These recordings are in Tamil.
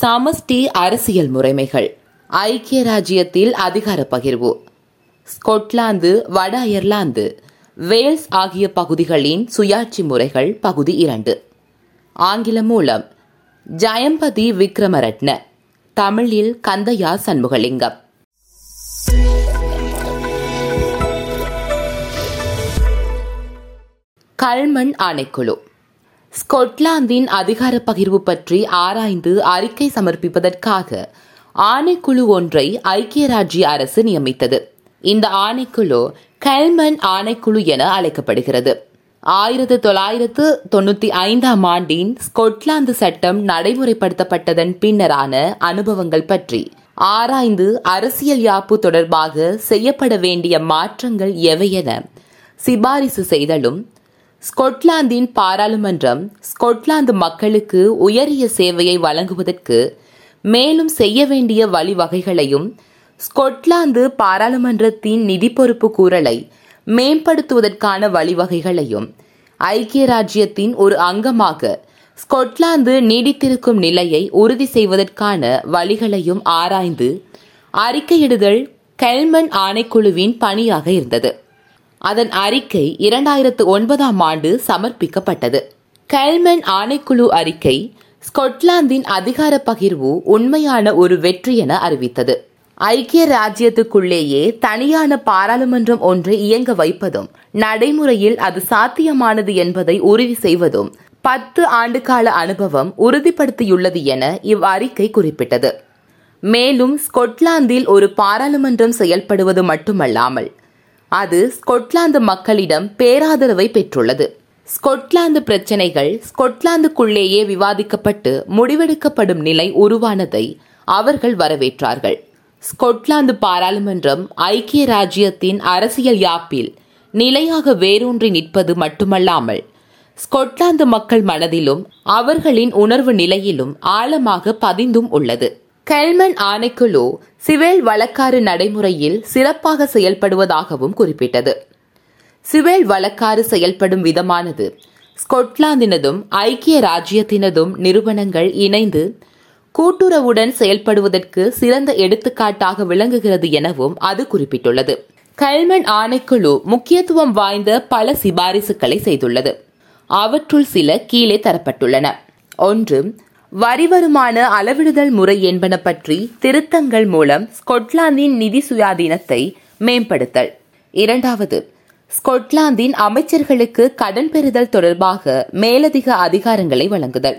சமஷ்டி அரசியல் முறைமைகள். ஐக்கிய ராஜ்யத்தில் அதிகார பகிர்வு. ஸ்கொட்லாந்து வட அயர்லாந்து வேல்ஸ் ஆகிய பகுதிகளின் சுயாட்சி முறைகள் பகுதி இரண்டு. ஆங்கிலம் மூலம். ஜயம்பதி விக்ரமரட்ன. தமிழில் கந்தையா சண்முகலிங்கம். கல்மண் ஆணைக்குழு. ஸ்கொட்லாந்தின் அதிகார பகிர்வு பற்றி ஆராய்ந்து அறிக்கை சமர்ப்பிப்பதற்காக ஆணைக்குழு ஒன்றை ஐக்கிய ராஜ்ய அரசு நியமித்தது. இந்த ஆணைக்குழு கெல்மன் ஆணைக்குழு என அழைக்கப்படுகிறது. ஆயிரத்து தொள்ளாயிரத்து தொண்ணூத்தி ஐந்தாம் ஆண்டின் ஸ்கொட்லாந்து சட்டம் நடைமுறைப்படுத்தப்பட்டதன் பின்னரான அனுபவங்கள் பற்றி ஆராய்ந்து அரசியல் யாப்பு தொடர்பாக செய்யப்பட வேண்டிய மாற்றங்கள் எவையென சிபாரிசு செய்தலும் ஸ்கொட்லாந்தின் பாராளுமன்றம் ஸ்கொட்லாந்து மக்களுக்கு உயரிய சேவையை வழங்குவதற்கு மேலும் செய்ய வேண்டிய வழிவகைகளையும் ஸ்கொட்லாந்து பாராளுமன்றத்தின் நிதி பொறுப்பு கூறலை மேம்படுத்துவதற்கான வழிவகைகளையும் ஐக்கிய ராஜ்யத்தின் ஒரு அங்கமாக ஸ்கொட்லாந்து நீடித்திருக்கும் நிலையை உறுதி செய்வதற்கான வழிகளையும் ஆராய்ந்து அறிக்கையிடுதல் கெல்மன் ஆணைக்குழுவின் பணியாக இருந்தது. அதன் அறிக்கை இரண்டாயிரத்து ஒன்பதாம் ஆண்டு சமர்ப்பிக்கப்பட்டது. கெல்மன் ஆணைக்குழு அறிக்கை ஸ்கொட்லாந்தின் அதிகார பகிர்வு உண்மையான ஒரு வெற்றி என அறிவித்தது. ஐக்கிய ராஜ்யத்துக்குள்ளேயே தனியான பாராளுமன்றம் ஒன்றை இயங்க வைப்பதும் நடைமுறையில் அது சாத்தியமானது என்பதை உறுதி செய்வதும் பத்து ஆண்டுகால அனுபவம் உறுதிப்படுத்தியுள்ளது என இவ்வறிக்கை குறிப்பிட்டது. மேலும் ஸ்கொட்லாந்தில் ஒரு பாராளுமன்றம் செயல்படுவது மட்டுமல்லாமல் அது ஸ்கொட்லாந்து மக்களிடம் பேராதரவை பெற்றுள்ளது. ஸ்கொட்லாந்து பிரச்சினைகள் ஸ்கொட்லாந்துக்குள்ளேயே விவாதிக்கப்பட்டு முடிவெடுக்கப்படும் நிலை உருவானதை அவர்கள் வரவேற்றார்கள். ஸ்கொட்லாந்து பாராளுமன்றம் ஐக்கிய ராஜ்யத்தின் அரசியல் யாப்பில் நிலையாக வேரூன்றி நிற்பது மட்டுமல்லாமல் ஸ்கொட்லாந்து மக்கள் மனதிலும் அவர்களின் உணர்வு நிலையிலும் ஆழமாக பதிந்தும் உள்ளது. கெல்மன் ஆணைக்குழு சிவேல் வழக்காறு நடைமுறையில் சிறப்பாக செயல்படுவதாகவும் குறிப்பிட்டது. சிவேல் வழக்காறு செயல்படும் விதமானது ஸ்கொட்லாந்தினதும் ஐக்கிய ராஜ்யத்தினதும் நிறுவனங்கள் இணைந்து கூட்டுறவுடன் செயல்படுவதற்கு சிறந்த எடுத்துக்காட்டாக விளங்குகிறது எனவும் அது குறிப்பிட்டுள்ளது. கல்மன் ஆணைக்குழு முக்கியத்துவம் வாய்ந்த பல சிபாரிசுகளை செய்துள்ளது. அவற்றுள் சில கீழே தரப்பட்டுள்ளன. ஒன்று வரி வருமான அளவிடுதல் முறை என்பன பற்றி திருத்தங்கள் மூலம் ஸ்கொட்லாந்தின் நிதி சுயாதீனத்தை மேம்படுத்தல். இரண்டாவது ஸ்கொட்லாந்தின் அமைச்சர்களுக்கு கடன் பெறுதல் தொடர்பாக மேலதிக அதிகாரங்களை வழங்குதல்.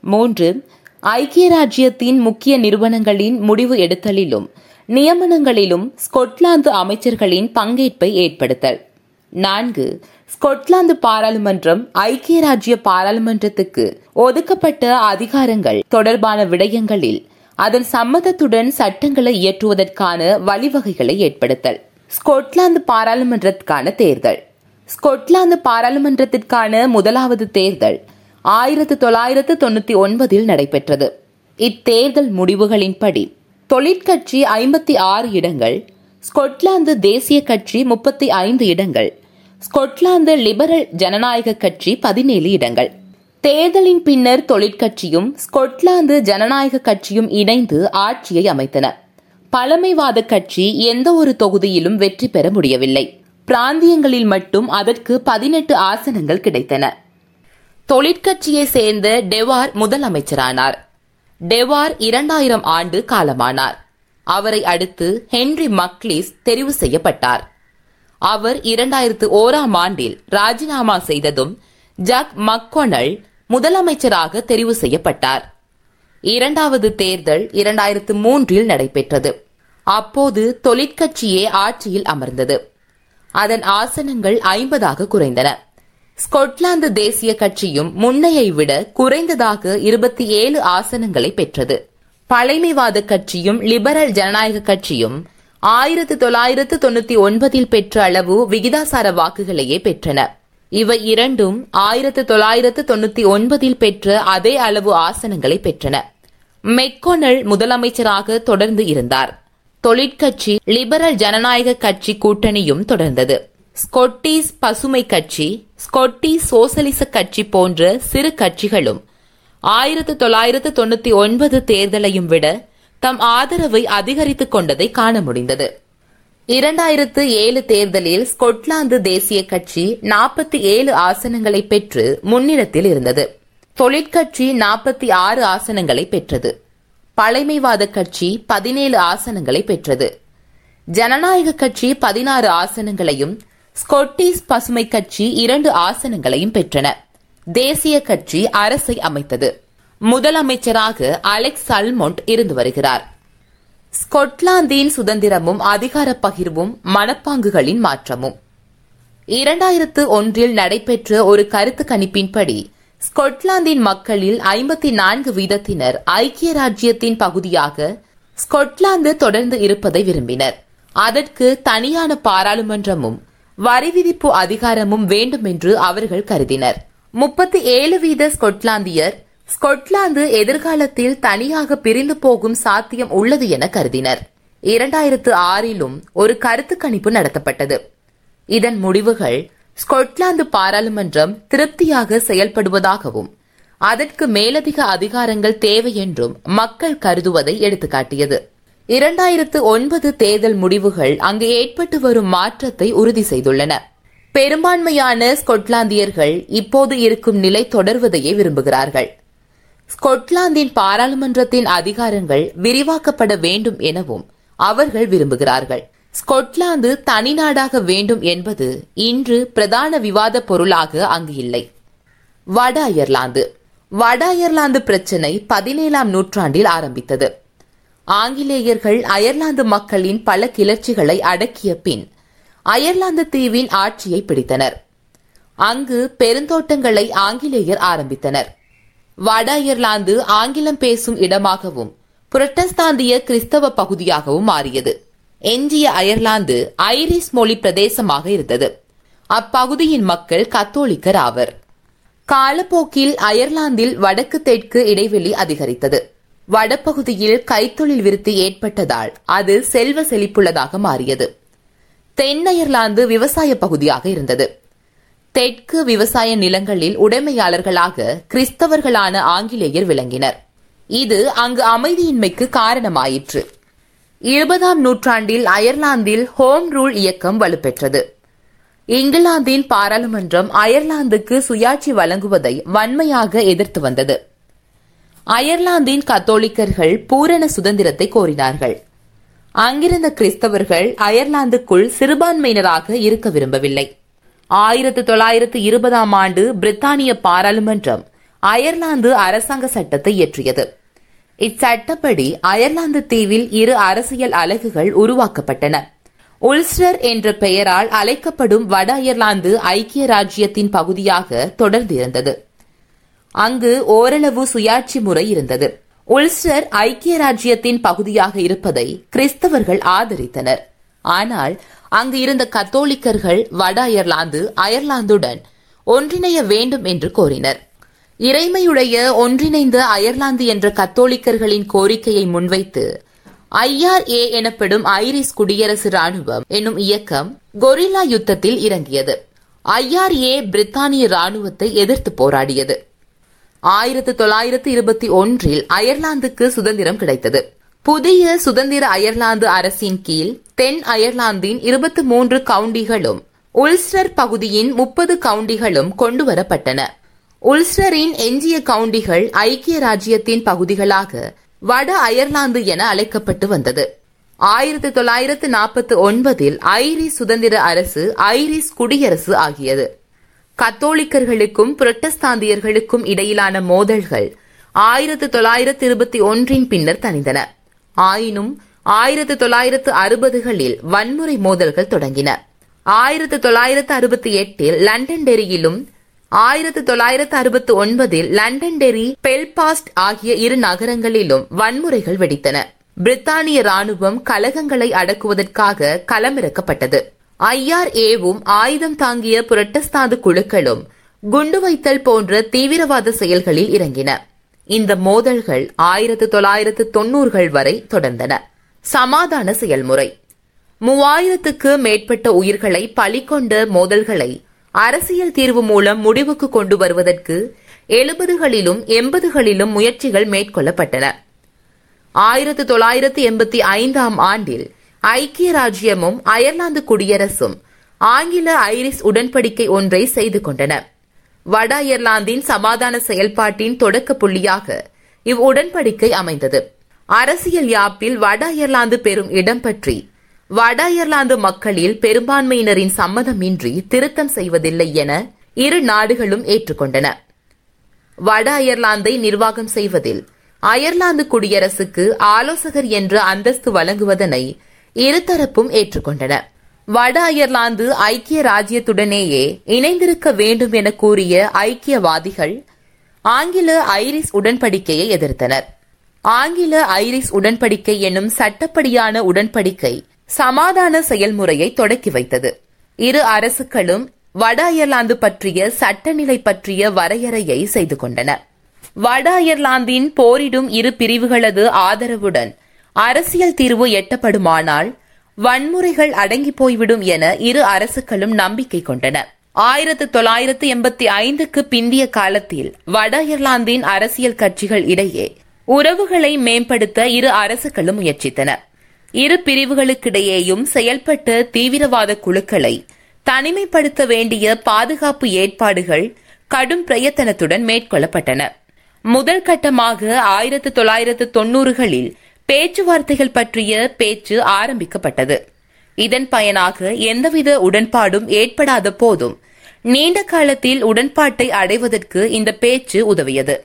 மூன்று ஐக்கிய ராஜ்யத்தின் முக்கிய நிறுவனங்களின் முடிவு எடுத்தலிலும் நியமனங்களிலும் ஸ்கொட்லாந்து அமைச்சர்களின் பங்கேற்பை ஏற்படுத்தல். நான்கு ஸ்கொட்லாந்து பாராளுமன்றம் ஐக்கிய ராஜ்ய பாராளுமன்றத்துக்கு ஒதுக்கப்பட்ட அதிகாரங்கள் தொடர்பான விடயங்களில் அதன் சம்மதத்துடன் சட்டங்களை இயற்றுவதற்கான வழிவகைகளை ஏற்படுத்தல். ஸ்கொட்லாந்து பாராளுமன்றத்துக்கான தேர்தல். ஸ்கொட்லாந்து பாராளுமன்றத்திற்கான முதலாவது தேர்தல் ஆயிரத்து தொள்ளாயிரத்து தொண்ணூத்தி ஒன்பதில் நடைபெற்றது. இத்தேர்தல் முடிவுகளின்படி தொழிற்கட்சி ஐம்பத்தி ஆறு இடங்கள் ஸ்கொட்லாந்து தேசிய கட்சி முப்பத்தி ஐந்து இடங்கள் ஸ்கொட்லாந்து லிபரல் ஜனநாயக கட்சி பதினேழு இடங்கள். தேர்தலின் பின்னர் தொழிற்கட்சியும் ஸ்கொட்லாந்து ஜனநாயக கட்சியும் இணைந்து ஆட்சியை அமைத்தன. பழமைவாத கட்சி எந்த ஒரு தொகுதியிலும் வெற்றி பெற முடியவில்லை. பிராந்தியங்களில் மட்டும் அதற்கு பதினெட்டு ஆசனங்கள் கிடைத்தன. தொழிற்கட்சியை சேர்ந்த டெவார் முதலமைச்சரானார். டெவார் இரண்டாயிரம் ஆண்டு காலமானார். அவரை அடுத்து ஹென்றி மக்லிஸ் தெரிவு செய்யப்பட்டார். அவர் இரண்டாயிரத்து ஓராம் ஆண்டில் ராஜினாமா செய்ததும் ஜக் மக்கொனல் முதலமைச்சராக தெரிவு செய்யப்பட்டார். இரண்டாவது தேர்தல் இரண்டாயிரத்து மூன்றில் நடைபெற்றது. அப்போது தொழிற்கட்சியே ஆட்சியில் அமர்ந்தது. அதன் ஆசனங்கள் ஐம்பதாக குறைந்தன. ஸ்கொட்லாந்து தேசிய கட்சியும் முன்னையை விட குறைந்ததாக இருபத்தி ஏழு ஆசனங்களை பெற்றது. பழமைவாத கட்சியும் லிபரல் ஜனநாயக கட்சியும் ஆயிரத்து தொள்ளாயிரத்து தொண்ணூத்தி ஒன்பதில் பெற்ற அளவு விகிதாசார வாக்குகளையே பெற்றன. இவை இரண்டும் ஆயிரத்து தொள்ளாயிரத்து தொண்ணூத்தி ஒன்பதில் பெற்ற அதே அளவு ஆசனங்களை பெற்றன. மெக்கொனல் முதலமைச்சராக தொடர்ந்து இருந்தார். தொழிற்கட்சி லிபரல் ஜனநாயக கட்சி கூட்டணியும் தொடர்ந்தது. ஸ்கொட்டிஸ் பசுமை கட்சி ஸ்கொட்டிஸ் சோசலிச கட்சி போன்ற சிறு கட்சிகளும் ஆயிரத்து தொள்ளாயிரத்து தொண்ணூத்தி ஒன்பது தேர்தலையும் விட தம் ஆதரவை அதிகரித்துக் கொண்டதை காண முடிந்தது. இரண்டாயிரத்து ஏழு தேர்தலில் ஸ்கொட்லாந்து தேசிய கட்சி நாற்பத்தி ஏழு ஆசனங்களை பெற்று முன்னிடத்தில் இருந்தது. தொழிற்கட்சி நாற்பத்தி ஆறு ஆசனங்களை பெற்றது. பழைமைவாத கட்சி பதினேழு ஆசனங்களை பெற்றது. ஜனநாயக கட்சி பதினாறு ஆசனங்களையும் ஸ்கொட்டிஷ் பசுமை கட்சி இரண்டு ஆசனங்களையும் பெற்றன. தேசிய கட்சி அரசை அமைத்தது. முதலமைச்சராக அலெக்ஸ் சல்மொண்ட் இருந்து வருகிறார். ஸ்கொட்லாந்தின் சுதந்திரமும் அதிகார பகிர்வும் மனப்பாங்குகளின் மாற்றமும். இரண்டாயிரத்து ஒன்றில் நடைபெற்ற ஒரு கருத்து கணிப்பின்படி ஸ்கொட்லாந்தின் மக்களில் ஐம்பத்தி நான்கு வீதத்தினர் ஐக்கிய ராஜ்யத்தின் பகுதியாக ஸ்கொட்லாந்து தொடர்ந்து இருப்பதை விரும்பினர். அதற்கு தனியான பாராளுமன்றமும் வரி விதிப்பு அதிகாரமும் வேண்டும் என்று அவர்கள் கருதினர். முப்பத்தி ஏழு வீத ஸ்கொட்லாந்தியர் ஸ்கொட்லாந்து எதிர்காலத்தில் தனியாக பிரிந்து போகும் சாத்தியம் உள்ளது என கருதினர். இரண்டாயிரத்து ஆறிலும் ஒரு கருத்து கணிப்பு நடத்தப்பட்டது. இதன் முடிவுகள் ஸ்கொட்லாந்து பாராளுமன்றம் திருப்தியாக செயல்படுவதாகவும் அதற்கு மேலதிக அதிகாரங்கள் தேவை என்றும் மக்கள் கருதுவதை எடுத்துக்காட்டியது. இரண்டாயிரத்து ஒன்பது தேர்தல் முடிவுகள் அங்கு ஏற்பட்டு வரும் மாற்றத்தை உறுதி செய்துள்ளன. பெரும்பான்மையான ஸ்கொட்லாந்தியர்கள் இப்போது இருக்கும் நிலை தொடர்வதையே விரும்புகிறார்கள். ஸ்கொட்லாந்தின் பாராளுமன்றத்தின் அதிகாரங்கள் விரிவாக்கப்பட வேண்டும் எனவும் அவர்கள் விரும்புகிறார்கள். ஸ்கொட்லாந்து தனிநாடாக வேண்டும் என்பது இன்று பிரதான விவாத பொருளாக அங்கு இல்லை. வட அயர்லாந்து. வட அயர்லாந்து பிரச்சினை பதினேழாம் நூற்றாண்டில் ஆரம்பித்தது. ஆங்கிலேயர்கள் அயர்லாந்து மக்களின் பல கிளர்ச்சிகளை அடக்கிய பின் அயர்லாந்து தீவின் ஆட்சியை பிடித்தனர். அங்கு பெருந்தோட்டங்களை ஆங்கிலேயர் ஆரம்பித்தனர். வட அயர்லாந்து ஆங்கிலம் பேசும் இடமாகவும் புரட்டஸ்தாந்திய கிறிஸ்தவ பகுதியாகவும் மாறியது. எஞ்சிய அயர்லாந்து ஐரிஷ் மொழி பிரதேசமாக இருந்தது. அப்பகுதியின் மக்கள் கத்தோலிக்கர் ஆவர். காலப்போக்கில் அயர்லாந்தில் வடக்கு தெற்கு இடைவெளி அதிகரித்தது. வடபகுதியில் கைத்தொழில் விருத்தி ஏற்பட்டதால் அது செல்வ செழிப்புள்ளதாக மாறியது. தென் அயர்லாந்து விவசாய பகுதியாக இருந்தது. தெற்கு விவசாய நிலங்களில் உடைமையாளர்களாக கிறிஸ்தவர்களான ஆங்கிலேயர் விளங்கினர். இது அங்கு அமைதியின்மைக்கு காரணமாயிற்று. இருபதாம் நூற்றாண்டில் அயர்லாந்தில் ஹோம் ரூல் இயக்கம் வலுப்பெற்றது. இங்கிலாந்தின் பாராளுமன்றம் அயர்லாந்துக்கு சுயாட்சி வழங்குவதை வன்மையாக எதிர்த்து வந்தது. அயர்லாந்தின் கத்தோலிக்கர்கள் பூரண சுதந்திரத்தை கோரினார்கள். அங்கிருந்த கிறிஸ்தவர்கள் அயர்லாந்துக்குள் சிறுபான்மையினராக இருக்க விரும்பவில்லை. ஆயிரத்து தொள்ளாயிரத்து இருபதாம் ஆண்டு பிரித்தானிய பாராளுமன்றம் அயர்லாந்து அரசாங்க சட்டத்தை இயற்றியது. இச்சட்டப்படி அயர்லாந்து தீவில் இரு அரசியல் அலகுகள் உருவாக்கப்பட்டன. உல்ஸ்டர் என்ற பெயரால் அழைக்கப்படும் வட அயர்லாந்து ஐக்கிய ராஜ்யத்தின் பகுதியாக தொடர்ந்து இருந்தது அங்கு ஓரளவு சுயாட்சி முறை இருந்தது. உல்ஸ்டர் ஐக்கிய ராஜ்யத்தின் பகுதியாக இருப்பதை கிறிஸ்தவர்கள் ஆதரித்தனர். ஆனால் அங்கு இருந்த கத்தோலிக்கர்கள் வட அயர்லாந்து அயர்லாந்துடன் ஒன்றிணைய வேண்டும் என்று கோரினர். இறைமையுடைய ஒன்றிணைந்த அயர்லாந்து என்ற கத்தோலிக்கர்களின் கோரிக்கையை முன்வைத்து ஐஆர்ஏ எனப்படும் ஐரிஸ் குடியரசு ராணுவம் என்னும் இயக்கம் கொரில்லா யுத்தத்தில் இறங்கியது. ஐஆர்ஏ பிரித்தானிய ராணுவத்தை எதிர்த்து போராடியது. ஆயிரத்து தொள்ளாயிரத்து இருபத்தி ஒன்றில் அயர்லாந்துக்கு சுதந்திரம் கிடைத்தது. புதிய சுதந்திர அயர்லாந்து அரசின் கீழ் தென் அயர்லாந்தின் இருபத்தி மூன்று கவுண்டிகளும் உல்ஸ்டர் பகுதியின் முப்பது கவுண்டிகளும் கொண்டுவரப்பட்டன. உல்ஸ்டரின் எஞ்சிய கவுண்டிகள் ஐக்கிய ராஜ்யத்தின் பகுதிகளாக வட அயர்லாந்து என அழைக்கப்பட்டு வந்தது. ஆயிரத்தி தொள்ளாயிரத்து நாற்பத்தி ஒன்பதில் ஐரிஸ் சுதந்திர அரசு ஐரிஸ் குடியரசு ஆகியது. கத்தோலிக்கர்களுக்கும் புரட்டஸ்தாந்தியர்களுக்கும் இடையிலான மோதல்கள் ஆயிரத்து தொள்ளாயிரத்து இருபத்தி ஒன்றின் பின்னர் தணிந்தன. ஆயினும் ஆயிரத்து தொள்ளாயிரத்து அறுபதுகளில் வன்முறை மோதல்கள் தொடங்கின. ஆயிரத்து தொள்ளாயிரத்து அறுபத்தி எட்டில் லண்டன் டெரியிலும் ஆயிரத்து தொள்ளாயிரத்து அறுபத்தி ஒன்பதில் லண்டன் டெரி பெல்பாஸ்ட் ஆகிய இரு நகரங்களிலும் வன்முறைகள் வெடித்தன. பிரித்தானிய ராணுவம் கலகங்களை அடக்குவதற்காக களமிறக்கப்பட்டது. ஐஆர்ஏவும் ஆயுதம் தாங்கிய புரட்டஸ்தாது குழுக்களும் குண்டு வைத்தல் போன்ற தீவிரவாத செயல்களில் இறங்கின. இந்த மோதல்கள் ஆயிரத்து தொள்ளாயிரத்து தொன்னூறுகள் வரை தொடர்ந்தன. சமாதான செயல்முறை. மூவாயிரத்துக்கு மேற்பட்ட உயிர்களை பலிகொண்ட மோதல்களை அரசியல் தீர்வு மூலம் முடிவுக்கு கொண்டு வருவதற்கு எழுபதுகளிலும் எண்பதுகளிலும் முயற்சிகள் மேற்கொள்ளப்பட்டன. ஆயிரத்து தொள்ளாயிரத்து எண்பத்தி ஐந்தாம் ஆண்டில் ஐக்கிய ராஜ்யமும் அயர்லாந்து குடியரசும் ஆங்கில ஐரிஸ் உடன்படிக்கை ஒன்றை செய்து கொண்டன. வட அயர்லாந்தின் சமாதான செயல்பாட்டின் தொடக்க புள்ளியாக இவ் உடன்படிக்கை அமைந்தது. அரசியல் யாப்பில் வட அயர்லாந்து பெறும் இடம் பற்றி வட அயர்லாந்து மக்களில் பெரும்பான்மையினரின் சம்மதமின்றி திருத்தம் செய்வதில்லை என இரு நாடுகளும் ஏற்றுக்கொண்டன. வட அயர்லாந்தை நிர்வாகம் செய்வதில் அயர்லாந்து குடியரசுக்கு ஆலோசகர் என்ற அந்தஸ்து வழங்குவதனை இருதரப்பும் ஏற்றுக்கொண்டன. வட அயர்லாந்து ஐக்கிய ராஜ்யத்துடனேயே இணைந்திருக்க வேண்டும் என கூறிய ஐக்கியவாதிகள் ஆங்கில ஐரிஸ் உடன்படிக்கையை எதிர்த்தனர். ஆங்கில ஐரிஸ் உடன்படிக்கை என்னும் சட்டப்படியான உடன்படிக்கை சமாதான செயல்முறையை தொடக்கி வைத்தது. இரு அரசுகளும் வட அயர்லாந்து பற்றிய சட்டநிலை பற்றிய வரையறையை செய்து கொண்டன வட அயர்லாந்தின் போரிடும் இரு பிரிவுகளது ஆதரவுடன் அரசியல் தீர்வு எட்டப்படுமானால் வன்முறைகள் அடங்கி போய்விடும் என இரு அரசுகளும் நம்பிக்கை கொண்டன. ஆயிரத்து தொள்ளாயிரத்து எண்பத்தி ஐந்துக்கு பிந்திய காலத்தில் வட இர்லாந்தின் அரசியல் கட்சிகள் இடையே உறவுகளை மேம்படுத்த இரு அரசுகளும் முயற்சித்தன. இரு பிரிவுகளுக்கிடையேயும் செயல்பட்ட தீவிரவாத குழுக்களை தனிமைப்படுத்த வேண்டிய பாதுகாப்பு ஏற்பாடுகள் கடும் பிரயத்தனத்துடன் மேற்கொள்ளப்பட்டன. முதல் கட்டமாக ஆயிரத்து தொள்ளாயிரத்து தொன்னூறுகளில் பேச்சுவார்த்தைகள் பற்றிய பேச்சு ஆரம்பிக்கப்பட்டது. இதன் பயனாக எந்தவித உடன்பாடும் ஏற்படாத போதும் நீண்ட காலத்தில் உடன்பாட்டை அடைவதற்கு இந்த பேச்சு உதவியது.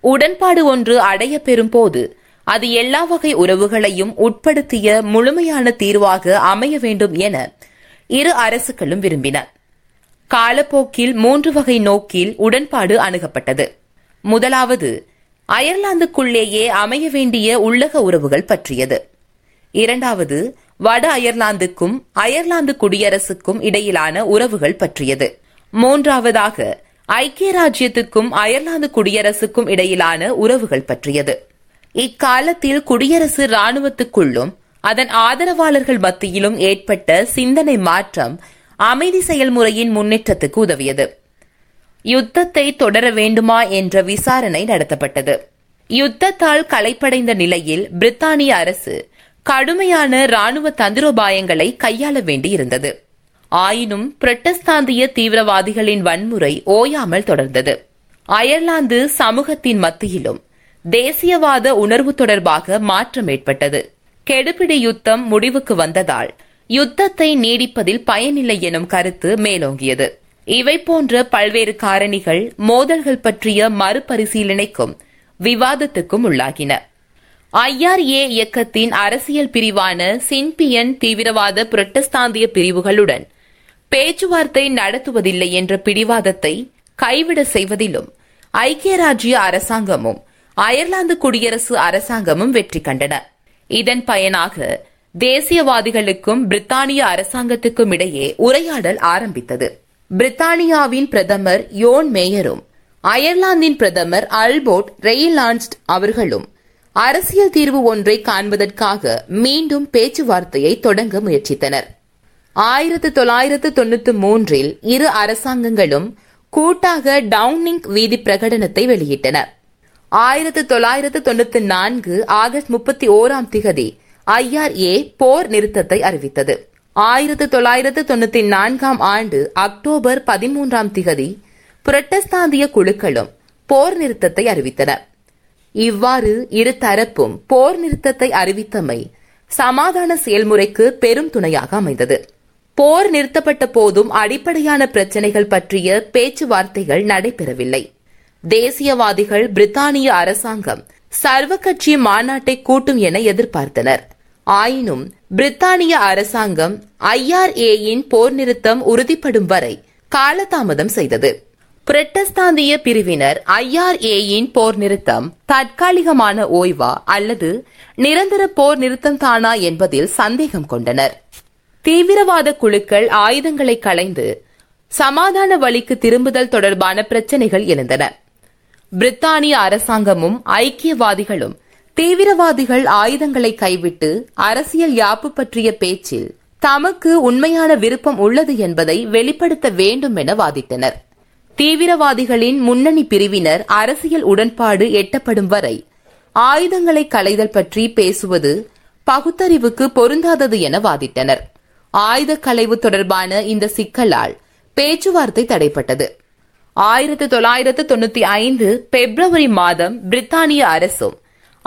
உடன்பாடு ஒன்று அடைய பெறும் போது அது எல்லா வகை உறவுகளையும் உட்படுத்திய முழுமையான தீர்வாக அமைய வேண்டும் என இரு அரசுகளும் விரும்பின. காலப்போக்கில் மூன்று வகை நோக்கில் உடன்பாடு அணுகப்பட்டது. முதலாவது அயர்லாந்துக்குள்ளேயே அமைய வேண்டிய உள்ளக உறவுகள் பற்றியது. இரண்டாவது வட அயர்லாந்துக்கும் அயர்லாந்து குடியரசுக்கும் இடையிலான உறவுகள் பற்றியது. மூன்றாவதாக ஐக்கிய ராஜ்யத்துக்கும் அயர்லாந்து குடியரசுக்கும் இடையிலான உறவுகள் பற்றியது. இக்காலத்தில் குடியரசு ராணுவத்துக்குள்ளும் அதன் ஆதரவாளர்கள் மத்தியிலும் ஏற்பட்ட சிந்தனை மாற்றம் அமைதி செயல்முறையின் முன்னேற்றத்துக்கு உதவியது. யுத்தத்தை தொடர வேண்டுமா என்ற விசாரணை நடத்தப்பட்டது. யுத்தத்தால் கலைப்படைந்த நிலையில் பிரித்தானிய அரசு கடுமையான ராணுவ தந்திரோபாயங்களை கையாள வேண்டியிருந்தது. ஆயினும் பிரிட்டஸ்தாந்திய தீவிரவாதிகளின் வன்முறை ஓயாமல் தொடர்ந்தது. அயர்லாந்து சமூகத்தின் மத்தியிலும் தேசியவாத உணர்வு தொடர்பாக மாற்றம் ஏற்பட்டது. கெடுபிடி யுத்தம் முடிவுக்கு வந்ததால் யுத்தத்தை நீடிப்பதில் பயனில்லை எனும் கருத்து மேலோங்கியது. இவை போன்ற பல்வேறு காரணிகள் மோதல்கள் பற்றிய மறுபரிசீலனைக்கும் விவாதத்துக்கும் உள்ளாகின. ஐஆர்ஏ இயக்கத்தின் அரசியல் பிரிவான சின்பியன் தீவிரவாத புரட்டஸ்தாந்திய பிரிவுகளுடன் பேச்சுவார்த்தை நடத்துவதில்லை என்ற பிடிவாதத்தை கைவிட செய்வதிலும் ஐக்கிய ராஜ்ய அரசாங்கமும் அயர்லாந்து குடியரசு அரசாங்கமும் வெற்றி கண்டன. இதன் பயனாக தேசியவாதிகளுக்கும் பிரித்தானிய அரசாங்கத்துக்கும் இடையே உரையாடல் ஆரம்பித்தது. பிரித்தானியாவின் பிரதமர் யோன் மேயரும் அயர்லாந்தின் பிரதமர் அல்போர்ட் ரெயிலான்ஸ்ட் அவர்களும் அரசியல் தீர்வு ஒன்றை காண்பதற்காக மீண்டும் பேச்சுவார்த்தையை தொடங்க முயற்சித்தனர். ஆயிரத்து தொள்ளாயிரத்து தொன்னூத்தி மூன்றில் இரு அரசாங்கங்களும் கூட்டாக டவுனிங் வீதி பிரகடனத்தை வெளியிட்டன. ஆயிரத்து தொள்ளாயிரத்து தொன்னூத்தி நான்கு ஆகஸ்ட் முப்பத்தி ஓராம் திகதி ஐஆர்ஏ போர் நிறுத்தத்தை அறிவித்தது. ஆயிரத்து தொள்ளாயிரத்து தொண்ணூத்தி நான்காம் ஆண்டு அக்டோபர் பதிமூன்றாம் திகதி புரட்டஸ்தாந்திய குழுக்களும் போர் நிறுத்தத்தை அறிவித்தன. இவ்வாறு இரு தரப்பும் போர் நிறுத்தத்தை அறிவித்தமை சமாதான செயல்முறைக்கு பெரும் துணையாக அமைந்தது. போர் நிறுத்தப்பட்ட போதும் அடிப்படையான பிரச்சினைகள் பற்றிய பேச்சுவார்த்தைகள் நடைபெறவில்லை. தேசியவாதிகள் பிரித்தானிய அரசாங்கம் சர்வ கட்சி மாநாட்டை கூட்டும் என எதிர்பார்த்தனர். ஆயினும் பிரித்தானிய அரசாங்கம் ஐஆர்ஏயின் போர் நிறுத்தம் உறுதிப்படும் வரை காலதாமதம் செய்தது. புரட்டஸ்தாந்திய பிரிவினர் ஐஆர்ஏயின் போர் நிறுத்தம் தற்காலிகமான ஓய்வா அல்லது நிரந்தர போர் நிறுத்தம் தானா என்பதில் சந்தேகம் கொண்டனர். தீவிரவாத குழுக்கள் ஆயுதங்களை களைந்து சமாதான வழிக்கு திரும்புதல் தொடர்பான பிரச்சினைகள் எழுந்தன. பிரித்தானிய அரசாங்கமும் ஐக்கியவாதிகளும் தீவிரவாதிகள் ஆயுதங்களை கைவிட்டு அரசியல் யாப்பு பற்றிய பேச்சில் தமக்கு உண்மையான விருப்பம் உள்ளது என்பதை வெளிப்படுத்த வேண்டும் என வாதிட்டனர். தீவிரவாதிகளின் முன்னணி பிரிவினர் அரசியல் உடன்பாடு எட்டப்படும் வரை ஆயுதங்களை களைதல் பற்றி பேசுவது பகுத்தறிவுக்கு பொருந்தாதது என வாதிட்டனர். ஆயுத களைவு தொடர்பான இந்த சிக்கலால் பேச்சுவார்த்தை தடைப்பட்டது. ஆயிரத்து தொள்ளாயிரத்து தொண்ணூத்தி ஐந்து பிப்ரவரி மாதம் பிரித்தானிய அரசும்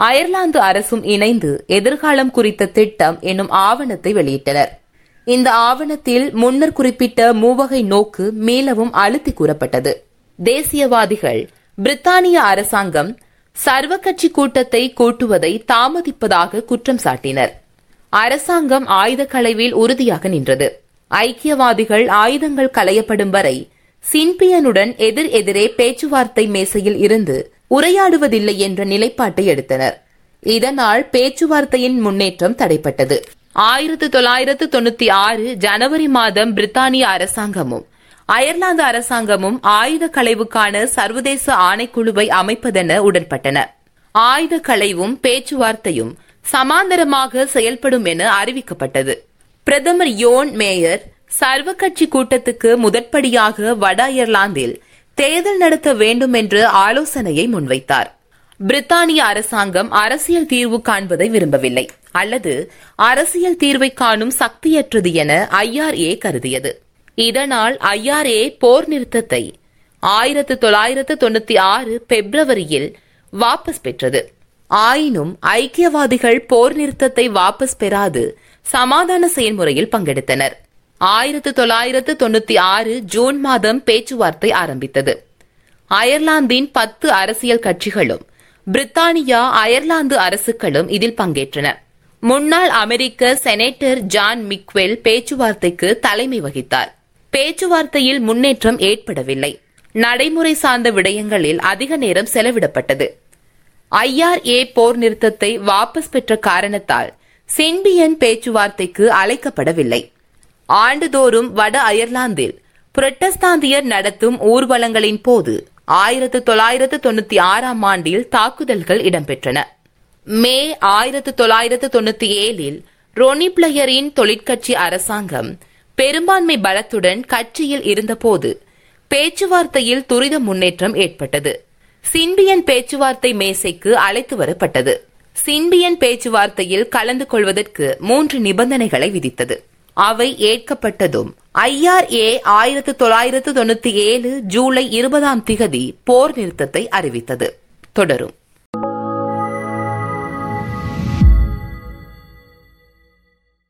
அயர்லாந்து அரசும் இணைந்து எதிர்காலம் குறித்த திட்டம் என்னும் ஆவணத்தை வெளியிட்டனர். இந்த ஆவணத்தில் முன்னர் குறிப்பிட்ட மூவகை நோக்கு மேலவும் அழுத்தி கூறப்பட்டது. தேசியவாதிகள் பிரித்தானிய அரசாங்கம் சர்வ கட்சி கூட்டத்தை கூட்டுவதை தாமதிப்பதாக குற்றம் சாட்டினர். அரசாங்கம் ஆயுத களைவில் உறுதியாக நின்றது. ஐக்கியவாதிகள் ஆயுதங்கள் களையப்படும் வரை சின்பியனுடன் எதிர் எதிரே பேச்சுவார்த்தை மேசையில் இருந்து உரையாடுவதில்லை என்ற நிலைப்பாட்டை எடுத்தனர். இதனால் பேச்சுவார்த்தையின் முன்னேற்றம் தடைப்பட்டது. ஆயிரத்து தொள்ளாயிரத்து தொண்ணூத்தி ஆறு ஜனவரி மாதம் பிரித்தானிய அரசாங்கமும் அயர்லாந்து அரசாங்கமும் ஆயுத களைவுக்கான சர்வதேச ஆணைக்குழுவை அமைப்பதென உடன்பட்டன. ஆயுத களைவும் பேச்சுவார்த்தையும் சமாந்தரமாக செயல்படும் என அறிவிக்கப்பட்டது. பிரதமர் யோன் மேயர் சர்வ கட்சி கூட்டத்துக்கு முதற்படியாக வட அயர்லாந்தில் தேர்தல் நடத்த வேண்டும் என்று ஆலோசனையை முன்வைத்தார். பிரித்தானிய அரசாங்கம் அரசியல் தீர்வு காண்பதை விரும்பவில்லை. அல்லது அரசியல் தீர்வை காணும் சக்தியற்றது என ஐஆர்ஏ கருதியது. இதனால் ஐஆர்ஏ போர் நிறுத்தத்தை ஆயிரத்து தொள்ளாயிரத்து தொண்ணூத்தி ஆறு பிப்ரவரியில் வாபஸ் பெற்றது. ஆயினும் ஐக்கியவாதிகள் போர் நிறுத்தத்தை வாபஸ் பெறாது சமாதான செயல்முறையில் பங்கெடுத்தனர். ஆயிரத்து தொள்ளாயிரத்து தொண்ணூத்தி ஆறு ஜூன் மாதம் பேச்சுவார்த்தை ஆரம்பித்தது. அயர்லாந்தின் பத்து அரசியல் கட்சிகளும் பிரித்தானியா அயர்லாந்து அரசுகளும் இதில் பங்கேற்றன. முன்னாள் அமெரிக்க செனட்டர் ஜான் மிக்வெல் பேச்சுவார்த்தைக்கு தலைமை வகித்தார். பேச்சுவார்த்தையில் முன்னேற்றம் ஏற்படவில்லை. நடைமுறை சார்ந்த விடயங்களில் அதிக நேரம் செலவிடப்பட்டது. ஐஆர்ஏ போர் நிறுத்தத்தை வாபஸ் பெற்ற காரணத்தால் சின்பியன் பேச்சுவார்த்தைக்கு அழைக்கப்படவில்லை. ஆண்டுதோறும் வட அயர்லாந்தில் புரட்டஸ்தாந்தியர் நடத்தும் ஊர்வலங்களின் போது ஆயிரத்து தொள்ளாயிரத்து தொண்ணூத்தி ஆறாம் ஆண்டில் தாக்குதல்கள் இடம்பெற்றன. மே ஆயிரத்து தொள்ளாயிரத்து தொண்ணூத்தி ஏழில் ரொனி பிளேயரின் தொழிற்கட்சி அரசாங்கம் பெரும்பான்மை பலத்துடன் கட்சியில் இருந்தபோது பேச்சுவார்த்தையில் துரித முன்னேற்றம் ஏற்பட்டது. சின்பியன் பேச்சுவார்த்தை மேசைக்கு அழைத்து வரப்பட்டது. சின்பியன் பேச்சுவார்த்தையில் கலந்து கொள்வதற்கு மூன்று நிபந்தனைகளை விதித்தது. அவை ஏற்கப்பட்டதும். ஐஆர்ஏ ஆயிரத்து தொள்ளாயிரத்து தொண்ணூத்தி ஏழு ஜூலை இருபதாம் திகதி போர் நிறுத்தத்தை அறிவித்தது. தொடரும்.